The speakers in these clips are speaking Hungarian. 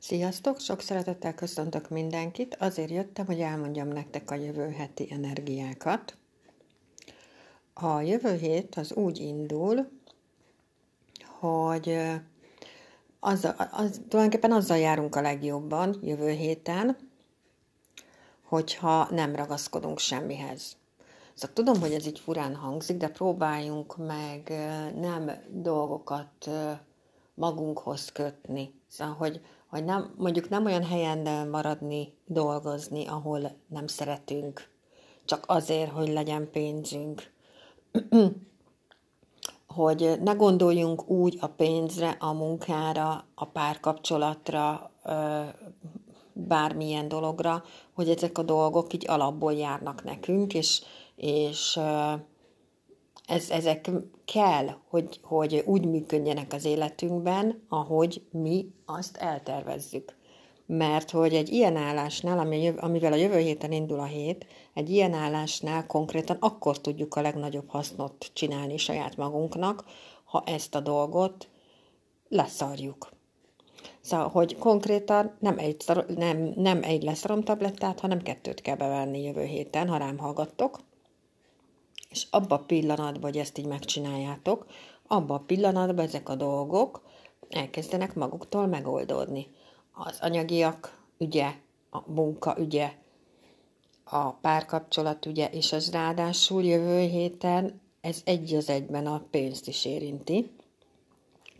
Sziasztok! Sok szeretettel köszöntök mindenkit. Azért jöttem, hogy elmondjam nektek a jövő heti energiákat. A jövő hét az úgy indul, hogy az, az, tulajdonképpen azzal járunk a legjobban jövő héten, hogyha nem ragaszkodunk semmihez. Szóval tudom, hogy ez így furán hangzik, de próbáljunk meg nem dolgokat magunkhoz kötni. Szóval, hogy, hogy nem, mondjuk nem olyan helyen maradni, dolgozni, ahol nem szeretünk, csak azért, hogy legyen pénzünk. hogy ne gondoljunk úgy a pénzre, a munkára, a párkapcsolatra, bármilyen dologra, hogy ezek a dolgok így alapból járnak nekünk, és, és ez, ezek kell, hogy, hogy úgy működjenek az életünkben, ahogy mi azt eltervezzük. Mert hogy egy ilyen állásnál, ami, amivel a jövő héten indul a hét, egy ilyen állásnál konkrétan akkor tudjuk a legnagyobb hasznot csinálni saját magunknak, ha ezt a dolgot leszarjuk. Szóval, hogy konkrétan nem egy, nem, nem egy leszarom tablettát, hanem kettőt kell bevenni jövő héten, ha rám hallgattok, és abba a pillanatban, hogy ezt így megcsináljátok, abba a pillanatban ezek a dolgok elkezdenek maguktól megoldódni. Az anyagiak ügye, a munka ügye, a párkapcsolat ügye, és az ráadásul jövő héten ez egy az egyben a pénzt is érinti.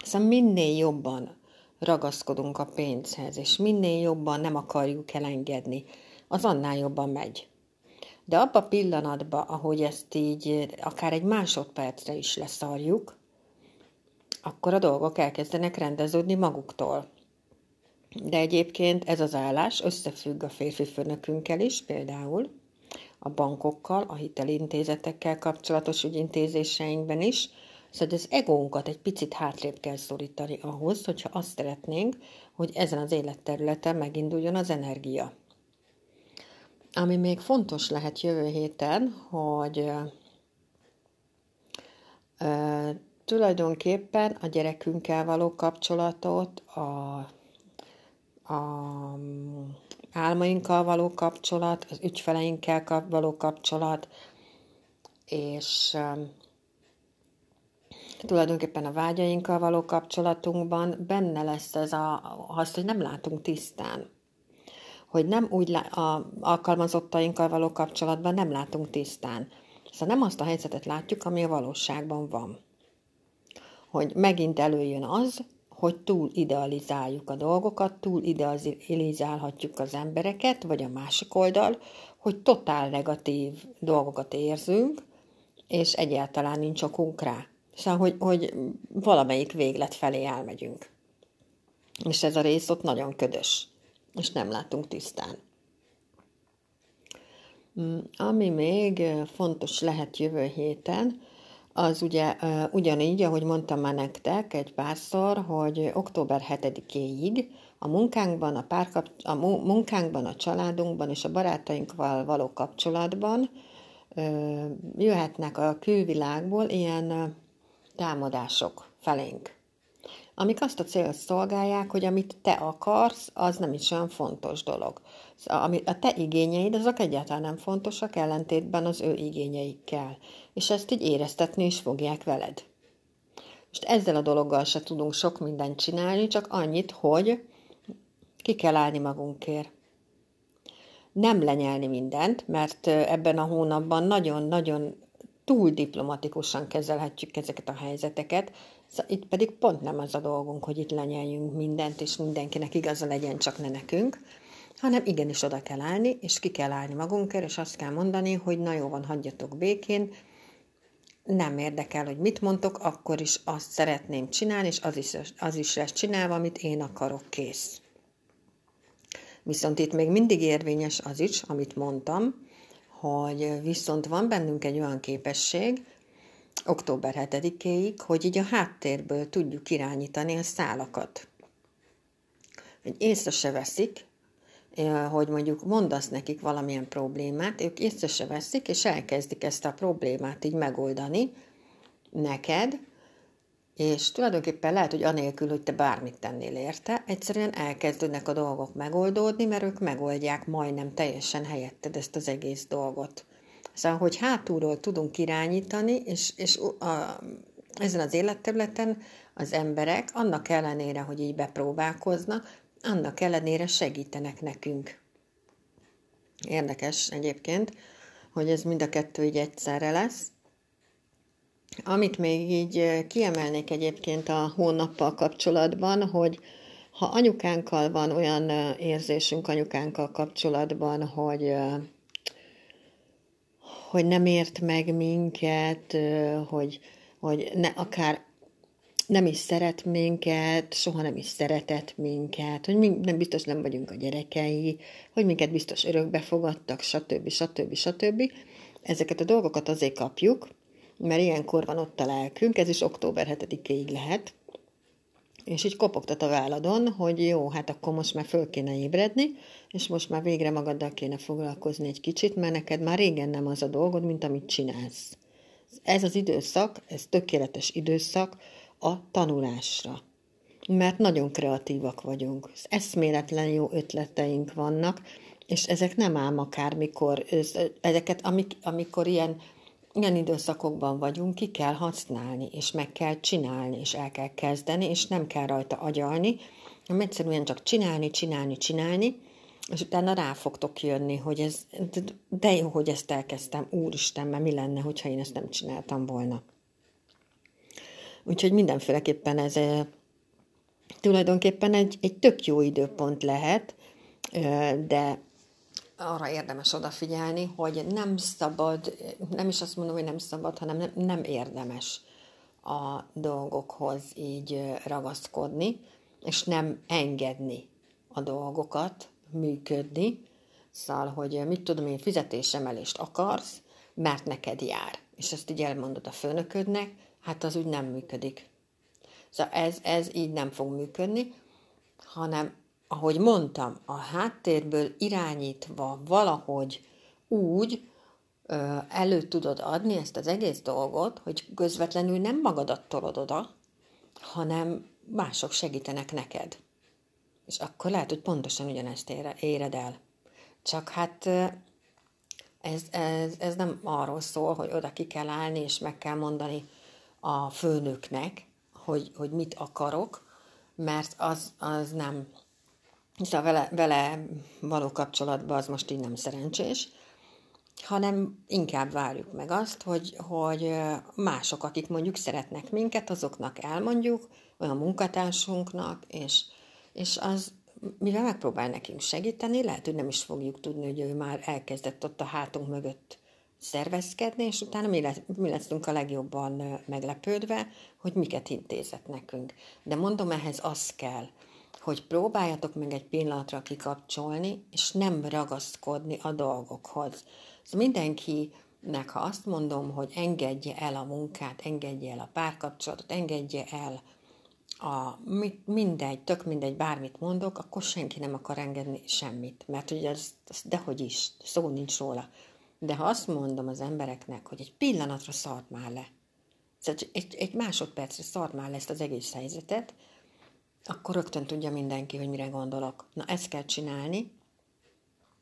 Szóval minél jobban ragaszkodunk a pénzhez, és minél jobban nem akarjuk elengedni, az annál jobban megy. De abban a pillanatban, ahogy ezt így akár egy másodpercre is leszarjuk, akkor a dolgok elkezdenek rendeződni maguktól. De egyébként ez az állás összefügg a férfi főnökünkkel is, például a bankokkal, a hitelintézetekkel kapcsolatos ügyintézéseinkben is, Szóval az egónkat egy picit hátrébb kell szorítani ahhoz, hogyha azt szeretnénk, hogy ezen az életterületen meginduljon az energia. Ami még fontos lehet jövő héten, hogy ö, tulajdonképpen a gyerekünkkel való kapcsolatot, a, a álmainkkal való kapcsolat, az ügyfeleinkkel való kapcsolat, és tulajdonképpen a vágyainkkal való kapcsolatunkban benne lesz ez a, az, hogy nem látunk tisztán. Hogy nem úgy a alkalmazottainkkal való kapcsolatban nem látunk tisztán. Szóval nem azt a helyzetet látjuk, ami a valóságban van. Hogy megint előjön az, hogy túl idealizáljuk a dolgokat, túl idealizálhatjuk az embereket, vagy a másik oldal, hogy totál negatív dolgokat érzünk, és egyáltalán nincs okunk rá. Szóval, hogy, hogy valamelyik véglet felé elmegyünk. És ez a rész ott nagyon ködös, és nem látunk tisztán. Mm, ami még fontos lehet jövő héten, az ugye ugyanígy, ahogy mondtam már nektek egy párszor, hogy október 7-éig a munkánkban, a, párkap, a munkánkban, a családunkban és a barátainkkal való kapcsolatban jöhetnek a külvilágból ilyen támadások felénk, amik azt a célt szolgálják, hogy amit te akarsz, az nem is olyan fontos dolog. A te igényeid, azok egyáltalán nem fontosak, ellentétben az ő igényeikkel. És ezt így éreztetni is fogják veled. Most ezzel a dologgal se tudunk sok mindent csinálni, csak annyit, hogy ki kell állni magunkért. Nem lenyelni mindent, mert ebben a hónapban nagyon-nagyon túl diplomatikusan kezelhetjük ezeket a helyzeteket, itt pedig pont nem az a dolgunk, hogy itt lenyeljünk mindent, és mindenkinek igaza legyen, csak ne nekünk, hanem igenis oda kell állni, és ki kell állni magunkért, és azt kell mondani, hogy na jó van, hagyjatok békén, nem érdekel, hogy mit mondtok, akkor is azt szeretném csinálni, és az is, az is lesz csinálva, amit én akarok, kész. Viszont itt még mindig érvényes az is, amit mondtam, hogy viszont van bennünk egy olyan képesség, október 7-éig, hogy így a háttérből tudjuk irányítani a szálakat. Hogy észre se veszik, hogy mondjuk mondasz nekik valamilyen problémát, ők észre se veszik, és elkezdik ezt a problémát így megoldani neked, és tulajdonképpen lehet, hogy anélkül, hogy te bármit tennél érte, egyszerűen elkezdődnek a dolgok megoldódni, mert ők megoldják majdnem teljesen helyetted ezt az egész dolgot. Szóval, hogy hátulról tudunk irányítani, és, és a, ezen az életterületen az emberek, annak ellenére, hogy így bepróbálkoznak, annak ellenére segítenek nekünk. Érdekes egyébként, hogy ez mind a kettő így egyszerre lesz. Amit még így kiemelnék egyébként a hónappal kapcsolatban, hogy ha anyukánkkal van olyan érzésünk anyukánkkal kapcsolatban, hogy hogy nem ért meg minket, hogy, hogy ne, akár nem is szeret minket, soha nem is szeretett minket, hogy mi nem biztos nem vagyunk a gyerekei, hogy minket biztos örökbe fogadtak, stb. stb. stb. Ezeket a dolgokat azért kapjuk, mert ilyenkor van ott a lelkünk, ez is október 7-ig lehet, és így kopogtat a válladon, hogy jó, hát akkor most már föl kéne ébredni, és most már végre magaddal kéne foglalkozni egy kicsit, mert neked már régen nem az a dolgod, mint amit csinálsz. Ez az időszak, ez tökéletes időszak a tanulásra. Mert nagyon kreatívak vagyunk, eszméletlen jó ötleteink vannak, és ezek nem ám akármikor, ezeket amik, amikor ilyen ilyen időszakokban vagyunk, ki kell használni, és meg kell csinálni, és el kell kezdeni, és nem kell rajta agyalni, hanem egyszerűen csak csinálni, csinálni, csinálni, és utána rá fogtok jönni, hogy ez, de jó, hogy ezt elkezdtem, úristen, mert mi lenne, hogyha én ezt nem csináltam volna. Úgyhogy mindenféleképpen ez tulajdonképpen egy, egy tök jó időpont lehet, de arra érdemes odafigyelni, hogy nem szabad, nem is azt mondom, hogy nem szabad, hanem nem, nem érdemes a dolgokhoz így ragaszkodni, és nem engedni a dolgokat működni. Szóval, hogy mit tudom én, fizetésemelést akarsz, mert neked jár. És ezt így elmondod a főnöködnek, hát az úgy nem működik. Szóval ez, ez így nem fog működni, hanem ahogy mondtam, a háttérből irányítva valahogy úgy ö, elő tudod adni ezt az egész dolgot, hogy közvetlenül nem magadat tolod oda, hanem mások segítenek neked. És akkor lehet, hogy pontosan ugyanezt éred el. Csak hát ez, ez, ez nem arról szól, hogy oda ki kell állni, és meg kell mondani a főnöknek, hogy, hogy mit akarok, mert az, az nem, Szóval vele, vele való kapcsolatban az most így nem szerencsés, hanem inkább várjuk meg azt, hogy, hogy mások, akik mondjuk szeretnek minket, azoknak elmondjuk, olyan munkatársunknak, és, és az, mivel megpróbál nekünk segíteni, lehet, hogy nem is fogjuk tudni, hogy ő már elkezdett ott a hátunk mögött szervezkedni, és utána mi, lesz, mi leszünk a legjobban meglepődve, hogy miket intézett nekünk. De mondom, ehhez az kell, hogy próbáljatok meg egy pillanatra kikapcsolni, és nem ragaszkodni a dolgokhoz. Szóval mindenkinek, ha azt mondom, hogy engedje el a munkát, engedje el a párkapcsolatot, engedje el a, mindegy, tök mindegy, bármit mondok, akkor senki nem akar engedni semmit, mert ugye az, az dehogy is, szó nincs róla. De ha azt mondom az embereknek, hogy egy pillanatra szart már le, szóval egy, egy másodpercre szart már le ezt az egész helyzetet, akkor rögtön tudja mindenki, hogy mire gondolok. Na, ezt kell csinálni,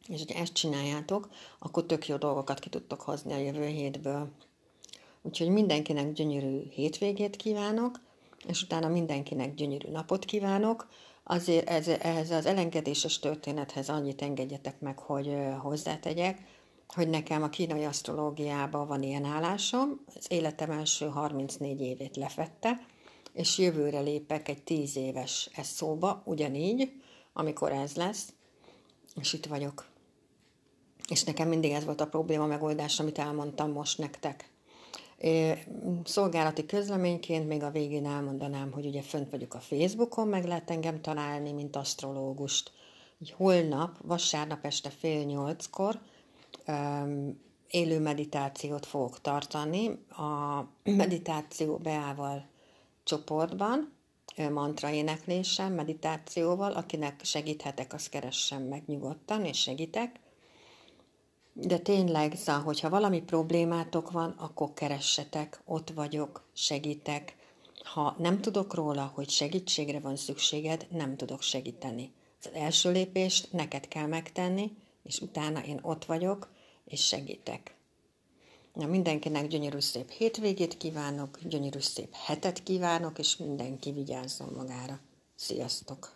és hogyha ezt csináljátok, akkor tök jó dolgokat ki tudtok hozni a jövő hétből. Úgyhogy mindenkinek gyönyörű hétvégét kívánok, és utána mindenkinek gyönyörű napot kívánok. Azért ez, ez az elengedéses történethez annyit engedjetek meg, hogy hozzátegyek, hogy nekem a kínai asztrológiában van ilyen állásom, az életem első 34 évét lefette, és jövőre lépek egy tíz éves eszóba, ugyanígy, amikor ez lesz, és itt vagyok. És nekem mindig ez volt a probléma megoldás, amit elmondtam most nektek. Szolgálati közleményként még a végén elmondanám, hogy ugye fönt vagyok a Facebookon, meg lehet engem találni, mint asztrológust. Holnap, vasárnap este fél nyolckor élő meditációt fogok tartani. A meditáció beával csoportban, mantra énekléssel, meditációval, akinek segíthetek, azt keressen meg nyugodtan, és segítek. De tényleg, szóval, hogyha valami problémátok van, akkor keressetek, ott vagyok, segítek, Ha nem tudok róla, hogy segítségre van szükséged, nem tudok segíteni. Az első lépést neked kell megtenni, és utána én ott vagyok, és segítek. Na, mindenkinek gyönyörű szép hétvégét kívánok, gyönyörű szép hetet kívánok, és mindenki vigyázzon magára. Sziasztok!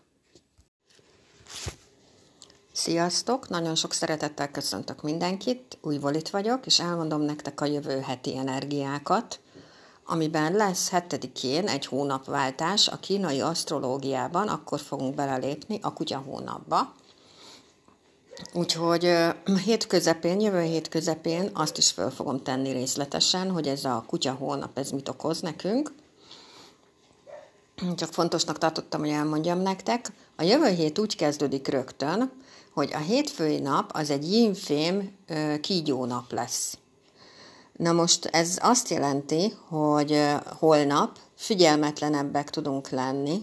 Sziasztok! Nagyon sok szeretettel köszöntök mindenkit, újból itt vagyok, és elmondom nektek a jövő heti energiákat, amiben lesz hetedikén egy hónapváltás a kínai asztrológiában, akkor fogunk belelépni a kutya hónapba. Úgyhogy hét közepén, jövő hét közepén azt is föl fogom tenni részletesen, hogy ez a kutya hónap, ez mit okoz nekünk. Csak fontosnak tartottam, hogy elmondjam nektek. A jövő hét úgy kezdődik rögtön, hogy a hétfői nap az egy yinfém kígyó nap lesz. Na most ez azt jelenti, hogy holnap figyelmetlenebbek tudunk lenni,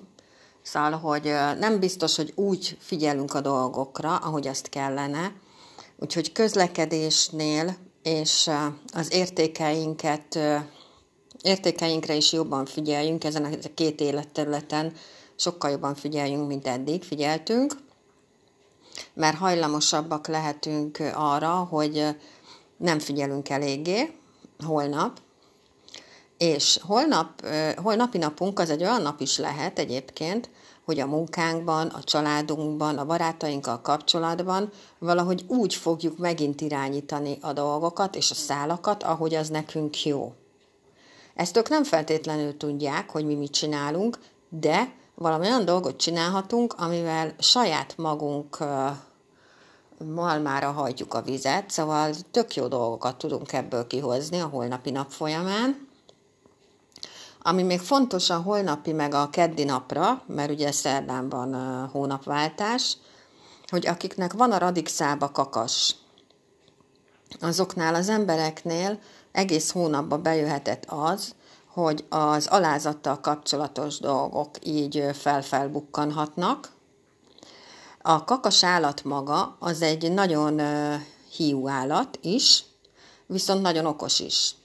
Szóval, hogy nem biztos, hogy úgy figyelünk a dolgokra, ahogy azt kellene, úgyhogy közlekedésnél és az értékeinket, értékeinkre is jobban figyeljünk, ezen a két életterületen. Sokkal jobban figyeljünk, mint eddig figyeltünk, mert hajlamosabbak lehetünk arra, hogy nem figyelünk eléggé holnap, és holnap, holnapi napunk az egy olyan nap is lehet egyébként, hogy a munkánkban, a családunkban, a barátainkkal kapcsolatban valahogy úgy fogjuk megint irányítani a dolgokat és a szálakat, ahogy az nekünk jó. Ezt ők nem feltétlenül tudják, hogy mi mit csinálunk, de valami olyan dolgot csinálhatunk, amivel saját magunk malmára hajtjuk a vizet, szóval tök jó dolgokat tudunk ebből kihozni a holnapi nap folyamán. Ami még fontos a holnapi meg a keddi napra, mert ugye szerdán van hónapváltás, hogy akiknek van a radixába kakas, azoknál az embereknél egész hónapba bejöhetett az, hogy az alázattal kapcsolatos dolgok így felfelbukkanhatnak. A kakas állat maga az egy nagyon hiú állat is, viszont nagyon okos is.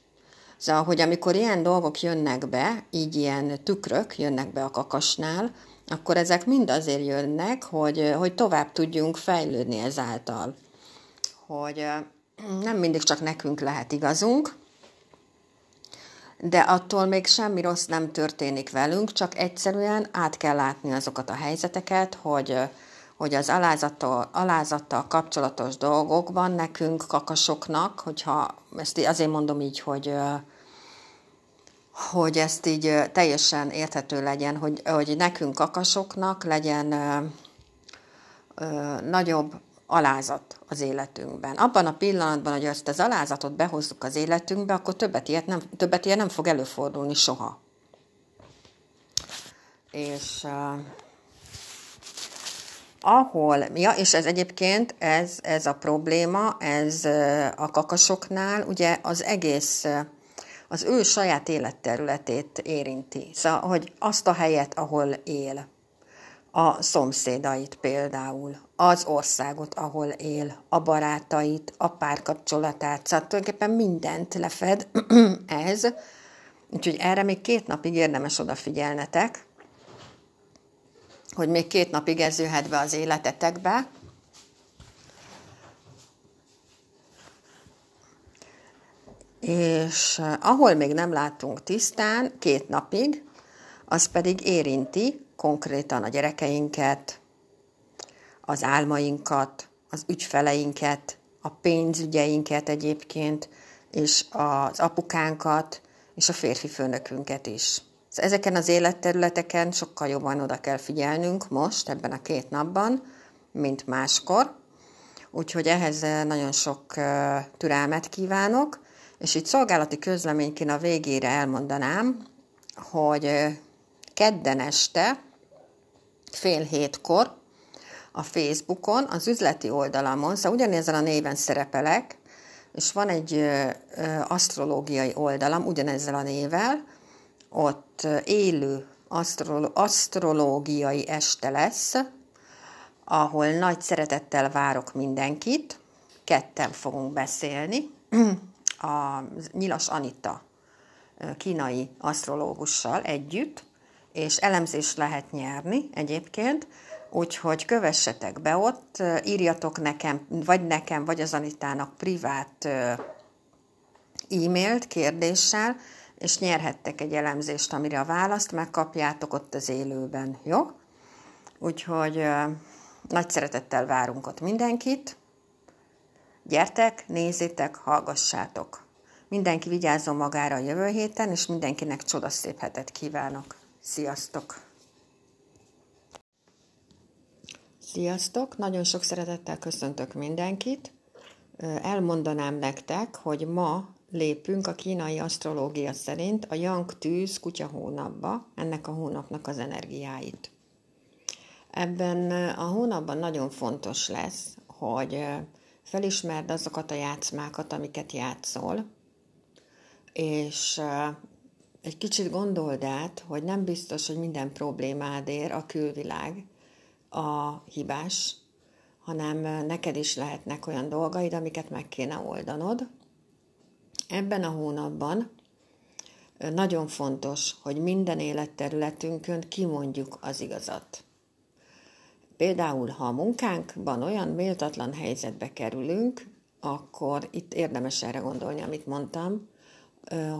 Szóval, hogy amikor ilyen dolgok jönnek be, így ilyen tükrök jönnek be a kakasnál, akkor ezek mind azért jönnek, hogy, hogy tovább tudjunk fejlődni ezáltal. Hogy nem mindig csak nekünk lehet igazunk, de attól még semmi rossz nem történik velünk, csak egyszerűen át kell látni azokat a helyzeteket, hogy, hogy az alázattal, alázattal kapcsolatos dolgokban nekünk, kakasoknak, hogyha ezt azért mondom így, hogy hogy ezt így teljesen érthető legyen, hogy, hogy nekünk kakasoknak legyen ö, ö, nagyobb alázat az életünkben. Abban a pillanatban, hogy ezt az alázatot behozzuk az életünkbe, akkor többet, ilyet nem, többet ilyen nem fog előfordulni soha. És uh, ahol, ja, és ez egyébként, ez, ez a probléma, ez uh, a kakasoknál, ugye az egész uh, az ő saját életterületét érinti. Szóval, hogy azt a helyet, ahol él, a szomszédait például, az országot, ahol él, a barátait, a párkapcsolatát, szóval tulajdonképpen mindent lefed ez, úgyhogy erre még két napig érdemes odafigyelnetek, hogy még két napig ez jöhet be az életetekbe, és eh, ahol még nem látunk tisztán két napig, az pedig érinti konkrétan a gyerekeinket, az álmainkat, az ügyfeleinket, a pénzügyeinket egyébként, és az apukánkat, és a férfi főnökünket is. Ezeken az életterületeken sokkal jobban oda kell figyelnünk most, ebben a két napban, mint máskor. Úgyhogy ehhez eh, nagyon sok eh, türelmet kívánok, és itt szolgálati közleményként a végére elmondanám, hogy kedden este, fél hétkor, a Facebookon, az üzleti oldalamon, szóval ugyanezen a néven szerepelek, és van egy ö, asztrológiai oldalam ugyanezzel a nével, ott élő asztrolo- asztrológiai este lesz, ahol nagy szeretettel várok mindenkit, ketten fogunk beszélni, a Nyilas Anita kínai asztrológussal együtt, és elemzést lehet nyerni egyébként, úgyhogy kövessetek be ott, írjatok nekem, vagy nekem, vagy az Anitának privát e-mailt kérdéssel, és nyerhettek egy elemzést, amire a választ megkapjátok ott az élőben, jó? Úgyhogy nagy szeretettel várunk ott mindenkit. Gyertek, nézzétek, hallgassátok. Mindenki vigyázzon magára a jövő héten, és mindenkinek csodaszép hetet kívánok. Sziasztok! Sziasztok! Nagyon sok szeretettel köszöntök mindenkit. Elmondanám nektek, hogy ma lépünk a kínai asztrológia szerint a Yang Tűz kutya hónapba, ennek a hónapnak az energiáit. Ebben a hónapban nagyon fontos lesz, hogy felismerd azokat a játszmákat, amiket játszol, és egy kicsit gondold át, hogy nem biztos, hogy minden problémád ér a külvilág a hibás, hanem neked is lehetnek olyan dolgaid, amiket meg kéne oldanod. Ebben a hónapban nagyon fontos, hogy minden életterületünkön kimondjuk az igazat. Például, ha a munkánkban olyan méltatlan helyzetbe kerülünk, akkor itt érdemes erre gondolni, amit mondtam,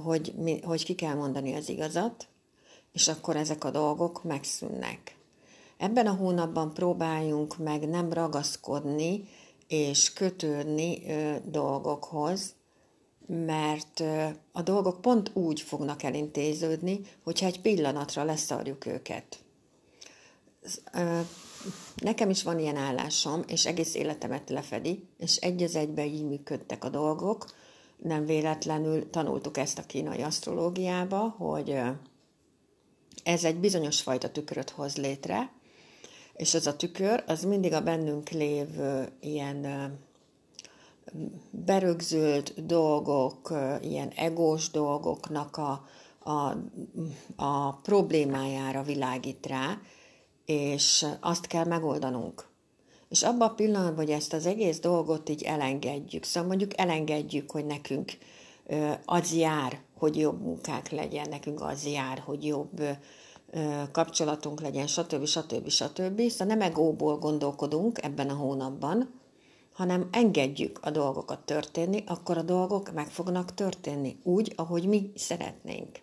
hogy, hogy ki kell mondani az igazat, és akkor ezek a dolgok megszűnnek. Ebben a hónapban próbáljunk meg nem ragaszkodni és kötődni dolgokhoz, mert a dolgok pont úgy fognak elintéződni, hogyha egy pillanatra leszarjuk őket. Nekem is van ilyen állásom, és egész életemet lefedi, és egy az egybe így működtek a dolgok, nem véletlenül tanultuk ezt a kínai asztrológiába, hogy ez egy bizonyos fajta tükröt hoz létre, és az a tükör, az mindig a bennünk lévő ilyen berögzült dolgok, ilyen egós dolgoknak a, a, a problémájára világít rá, és azt kell megoldanunk. És abban a pillanatban, hogy ezt az egész dolgot így elengedjük, szóval mondjuk elengedjük, hogy nekünk az jár, hogy jobb munkák legyen, nekünk az jár, hogy jobb kapcsolatunk legyen, stb. stb. stb. Szóval nem egóból gondolkodunk ebben a hónapban, hanem engedjük a dolgokat történni, akkor a dolgok meg fognak történni úgy, ahogy mi szeretnénk.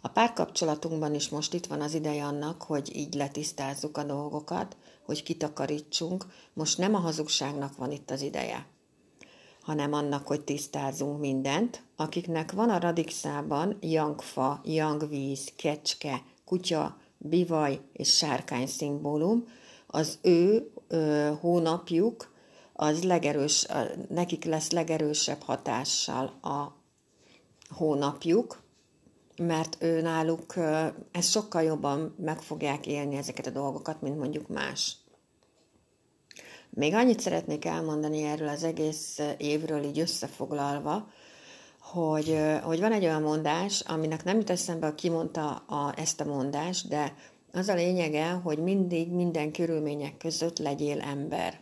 A párkapcsolatunkban is most itt van az ideje annak, hogy így letisztázzuk a dolgokat, hogy kitakarítsunk. Most nem a hazugságnak van itt az ideje, hanem annak, hogy tisztázzunk mindent. Akiknek van a radixában jangfa, jangvíz, kecske, kutya, bivaj és sárkány szimbólum, az ő ö, hónapjuk az legerős, nekik lesz legerősebb hatással a hónapjuk, mert ő náluk ezt sokkal jobban meg fogják élni ezeket a dolgokat, mint mondjuk más. Még annyit szeretnék elmondani erről az egész évről így összefoglalva, hogy, hogy van egy olyan mondás, aminek nem jut eszembe, ki mondta a, ezt a mondást, de az a lényege, hogy mindig minden körülmények között legyél ember.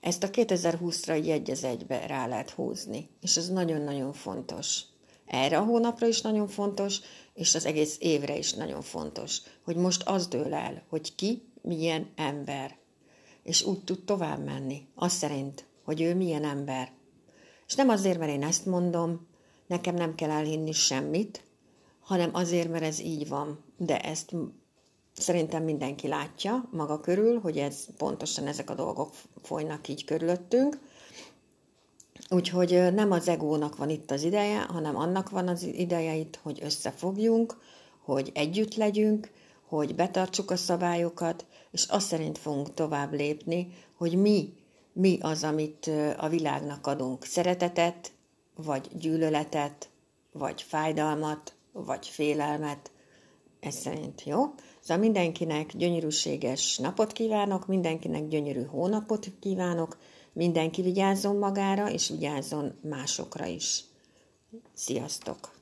Ezt a 2020-ra egy egybe rá lehet húzni, és ez nagyon-nagyon fontos erre a hónapra is nagyon fontos, és az egész évre is nagyon fontos, hogy most az dől el, hogy ki milyen ember, és úgy tud tovább menni, az szerint, hogy ő milyen ember. És nem azért, mert én ezt mondom, nekem nem kell elhinni semmit, hanem azért, mert ez így van. De ezt szerintem mindenki látja maga körül, hogy ez pontosan ezek a dolgok folynak így körülöttünk, Úgyhogy nem az egónak van itt az ideje, hanem annak van az ideje itt, hogy összefogjunk, hogy együtt legyünk, hogy betartsuk a szabályokat, és azt szerint fogunk tovább lépni, hogy mi, mi az, amit a világnak adunk. Szeretetet, vagy gyűlöletet, vagy fájdalmat, vagy félelmet. Ez szerint jó. Szóval mindenkinek gyönyörűséges napot kívánok, mindenkinek gyönyörű hónapot kívánok, Mindenki vigyázzon magára, és vigyázzon másokra is. Sziasztok!